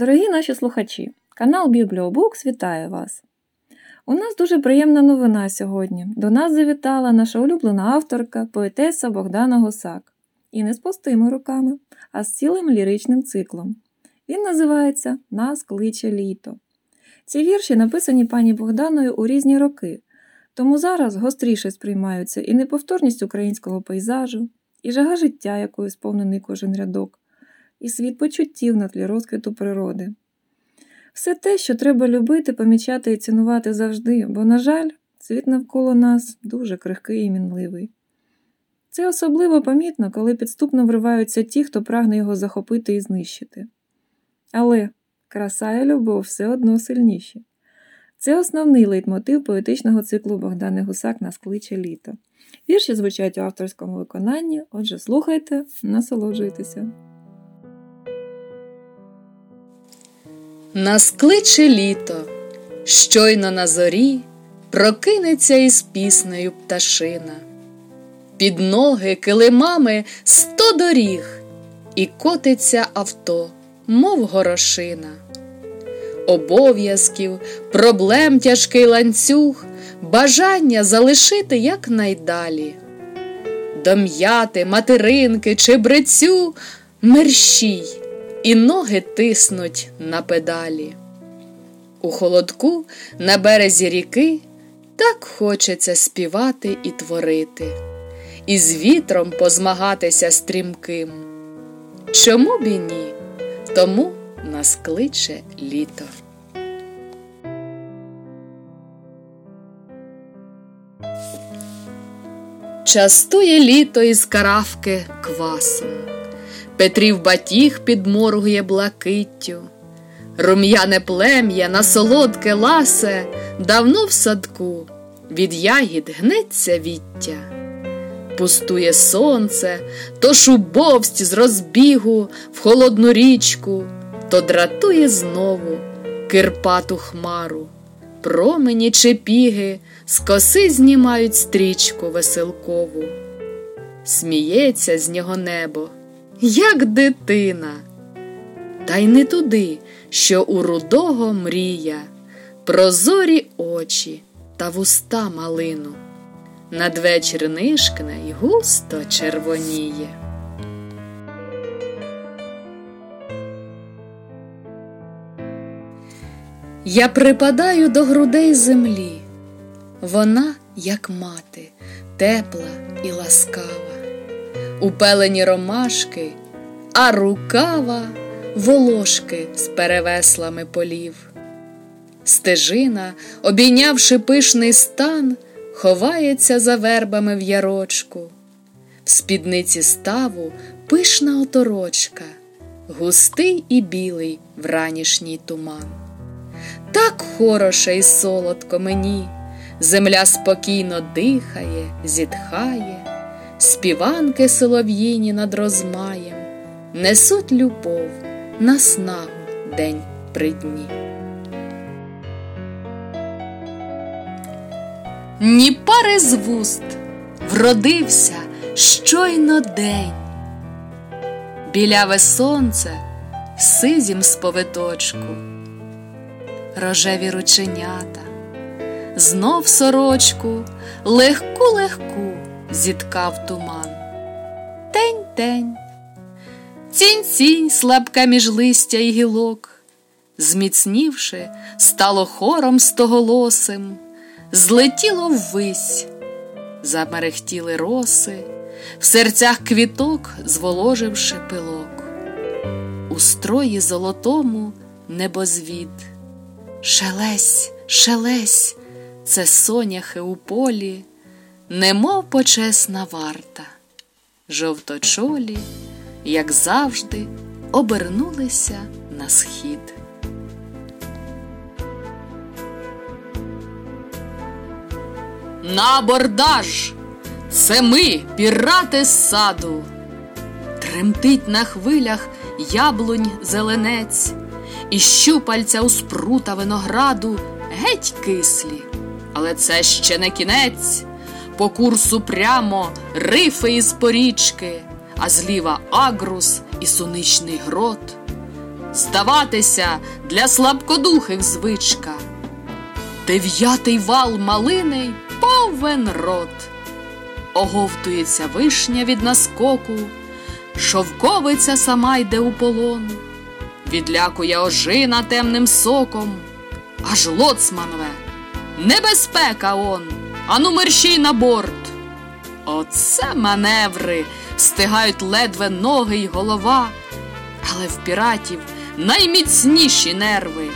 Дорогі наші слухачі, канал Бібліобукс вітає вас. У нас дуже приємна новина сьогодні. До нас завітала наша улюблена авторка, поетеса Богдана Гусак. І не з пустими руками, а з цілим ліричним циклом. Він називається Нас кличе літо. Ці вірші написані пані Богданою у різні роки, тому зараз гостріше сприймаються і неповторність українського пейзажу, і жага життя, якою сповнений кожен рядок, і світ почуттів на тлі розквіту природи. Все те, що треба любити, помічати і цінувати завжди, бо, на жаль, світ навколо нас дуже крихкий і мінливий. Це особливо помітно, коли підступно вриваються ті, хто прагне його захопити і знищити. Але краса і любов все одно сильніші. Це основний лейтмотив поетичного циклу Богдани Гусак «Нас кличе літо. Вірші звучать у авторському виконанні, отже, слухайте, насолоджуйтеся. Нас кличе літо, щойно на зорі прокинеться із піснею пташина, під ноги килимами сто доріг, і котиться авто, мов горошина. Обов'язків, проблем тяжкий ланцюг, бажання залишити якнайдалі. Дом'яти, материнки чи брецю мерщій і ноги тиснуть на педалі. У холодку на березі ріки так хочеться співати і творити, і з вітром позмагатися стрімким. Чому б і ні? Тому нас кличе літо. Частує літо із каравки квасом. Петрів батіг підморгує блакиттю, рум'яне плем'я на солодке ласе, давно в садку. Від ягід гнеться віття, пустує сонце, то шубовсть з розбігу в холодну річку, то дратує знову кирпату хмару, промені чи піги з коси знімають стрічку веселкову, сміється з нього небо як дитина, та й не туди, що у рудого мрія, прозорі очі та вуста малину. Надвечір нишкне й густо червоніє. Я припадаю до грудей землі, вона, як мати, тепла і ласкава у пелені ромашки, а рукава волошки з перевеслами полів. Стежина, обійнявши пишний стан, ховається за вербами в ярочку, в спідниці ставу пишна оторочка, густий і білий вранішній туман. Так хороше й солодко мені, земля спокійно дихає, зітхає співанки солов'їні над розмаєм, несуть любов на снагу день при дні. Ні пари з вуст вродився щойно день, біляве сонце сизім з повиточку, рожеві рученята, знов сорочку легку легку зіткав туман. Тень-тень, цінь-цінь слабка між листя і гілок, зміцнівши, стало хором стоголосим, злетіло ввись, замерехтіли роси, в серцях квіток зволоживши пилок. У строї золотому небозвід. Шелесь, шелесь, це соняхи у полі немов почесна варта, жовточолі, як завжди, обернулися на схід. На абордаж! Це ми, пірати з саду, тремтить на хвилях яблунь зеленець, і щупальця у спрута винограду геть кислі, але це ще не кінець по курсу прямо рифи із порічки, а зліва агрус і суничний грот. здаватися для слабкодухих звичка. Дев'ятий вал малини повен рот. Оговтується вишня від наскоку, шовковиця сама йде у полон, відлякує ожина темним соком, аж лоцманове, небезпека он, ану мерщій на борт. Оце маневри, встигають ледве ноги й голова, але в піратів найміцніші нерви.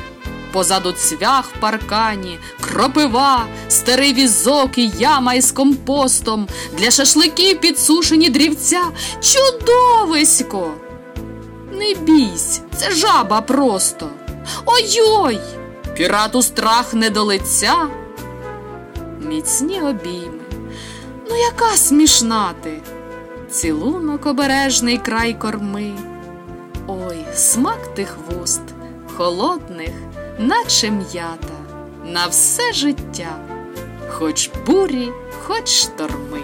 Позаду цвях в паркані, кропива, старий візок і яма із компостом, для шашликів підсушені дрівця. Чудовисько! Не бійсь, це жаба просто. Ой-ой! Пірату страх не до лиця. Міцні обійми. Ну, яка смішна ти? Цілунок обережний край корми. Ой, смак тих вуст, холодних, наче м'ята, на все життя, хоч бурі, хоч шторми.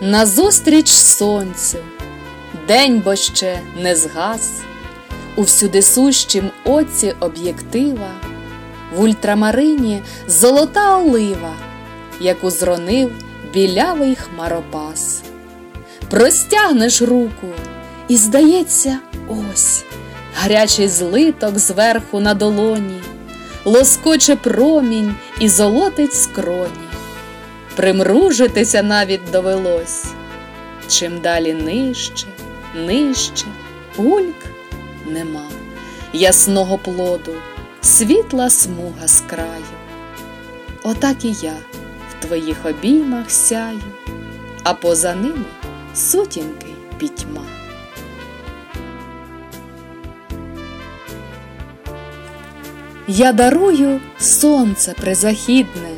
Назустріч сонцю, день бо ще не згас, у всюдисущім оці об'єктива, в ультрамарині золота олива, яку зронив білявий хмаропас. Простягнеш руку, і здається, ось гарячий злиток зверху на долоні, лоскоче промінь і золотить скроні. Примружитися навіть довелось. Чим далі нижче, нижче, ульк нема ясного плоду, світла смуга з краю. Отак і я в твоїх обіймах сяю, а поза ними сутінки пітьма. Я дарую сонце призахідне,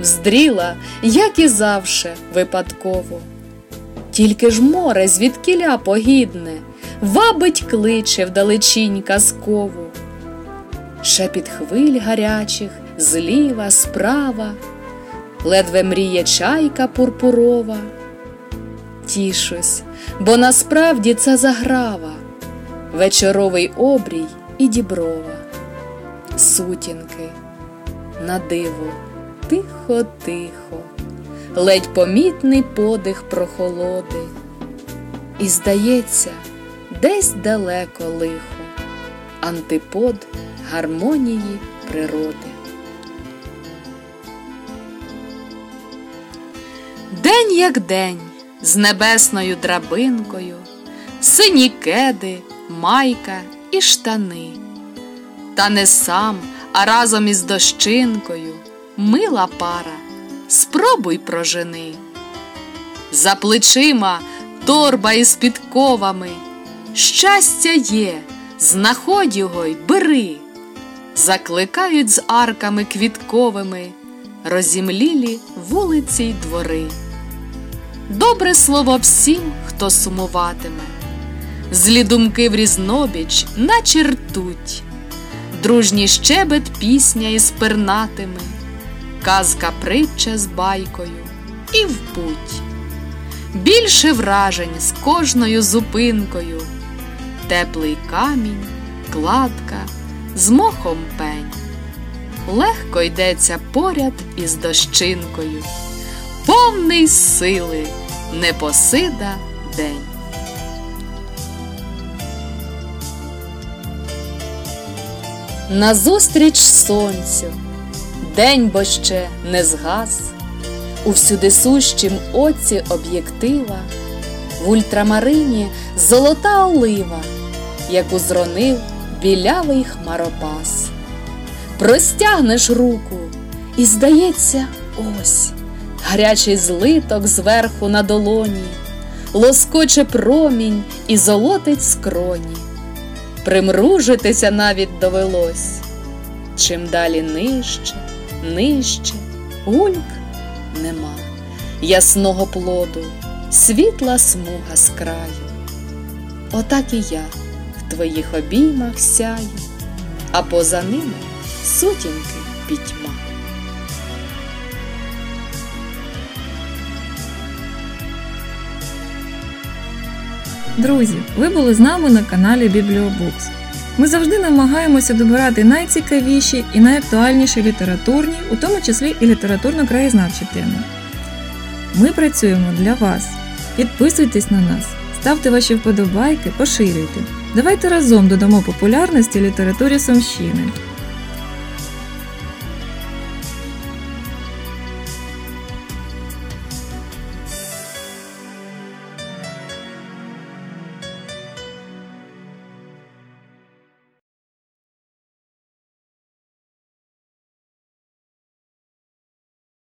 вздріла, як і завше, випадково. Тільки ж море звідкіля погідне, вабить кличе вдалечінь казкову. Шепіт хвиль гарячих, зліва, справа, ледве мріє чайка пурпурова. Тішусь, бо насправді це заграва, вечоровий обрій і діброва, сутінки. На диво, тихо, тихо, ледь помітний подих прохолоди, і здається, десь далеко лихо, антипод гармонії природи. День як день, з небесною драбинкою, сині кеди, майка і штани. Та не сам, а разом із дощинкою, мила пара, спробуй прожени. За плечима торба із підковами, щастя є, знаходь його й бери, закликають з арками квітковими, розімлілі вулиці й двори. Добре слово всім, хто сумуватиме, злі думки в різнобіч, наче ртуть, дружній щебет пісня із пернатими, казка притча з байкою і в путь. Більше вражень з кожною зупинкою, теплий камінь, кладка з мохом пень. Легко йдеться поряд із дощинкою, повний сили непосида день. Назустріч сонцю, день бо ще не згас, у всюдисущім оці об'єктива, в ультрамарині золота олива, яку зронив білявий хмаропас. Простягнеш руку, і здається, ось гарячий злиток зверху на долоні, лоскоче промінь і золотить скроні. Примружитися навіть довелось. Чим далі нижче, нижче, ульк нема ясного плоду, світла смуга з краю. Отак і я твоїх обіймах сяю, а поза ними сутінки пітьма. Друзі, ви були з нами на каналі Бібліобукс. Ми завжди намагаємося добирати найцікавіші і найактуальніші літературні, у тому числі і літературно-краєзнавчі теми. Ми працюємо для вас. Підписуйтесь на нас, ставте ваші вподобайки, поширюйте. Давайте разом додамо популярності літературі Сумщини.